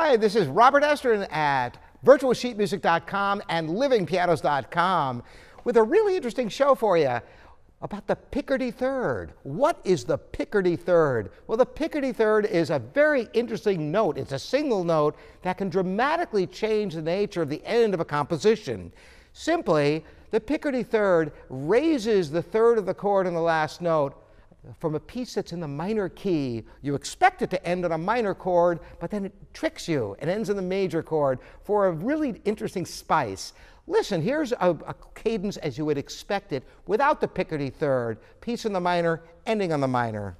Hi, this is Robert Estrin at virtualsheetmusic.com and livingpianos.com with a really interesting show for you about the Picardy third. What is the Picardy third? Well, the Picardy third is a very interesting note. It's a single note that can dramatically change the nature of the end of a composition. Simply, the Picardy third raises the third of the chord in the last note from a piece that's in the minor key. You expect it to end on a minor chord, but then it tricks you and ends in the major chord for a really interesting spice. Listen, here's a, a, cadence as you would expect it without the Picardy third, piece in the minor, ending on the minor.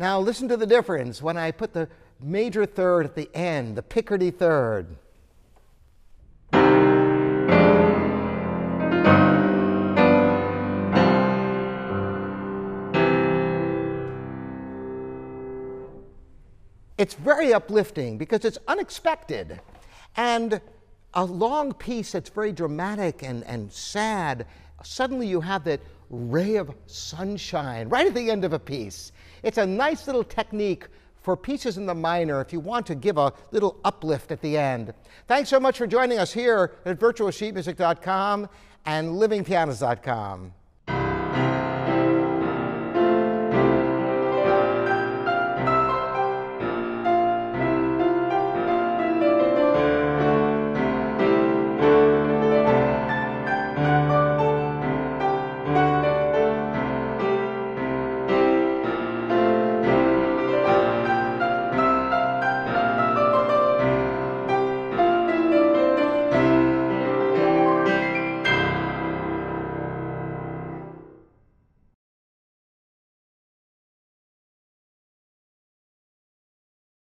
Now listen to the difference when I put the major third at the end, the Picardy third. It's very uplifting because it's unexpected. And a long piece that's very dramatic and, and sad, suddenly you have that ray of sunshine right at the end of a piece. It's a nice little technique for pieces in the minor if you want to give a little uplift at the end. Thanks so much for joining us here at virtualsheetmusic.com and livingpianos.com.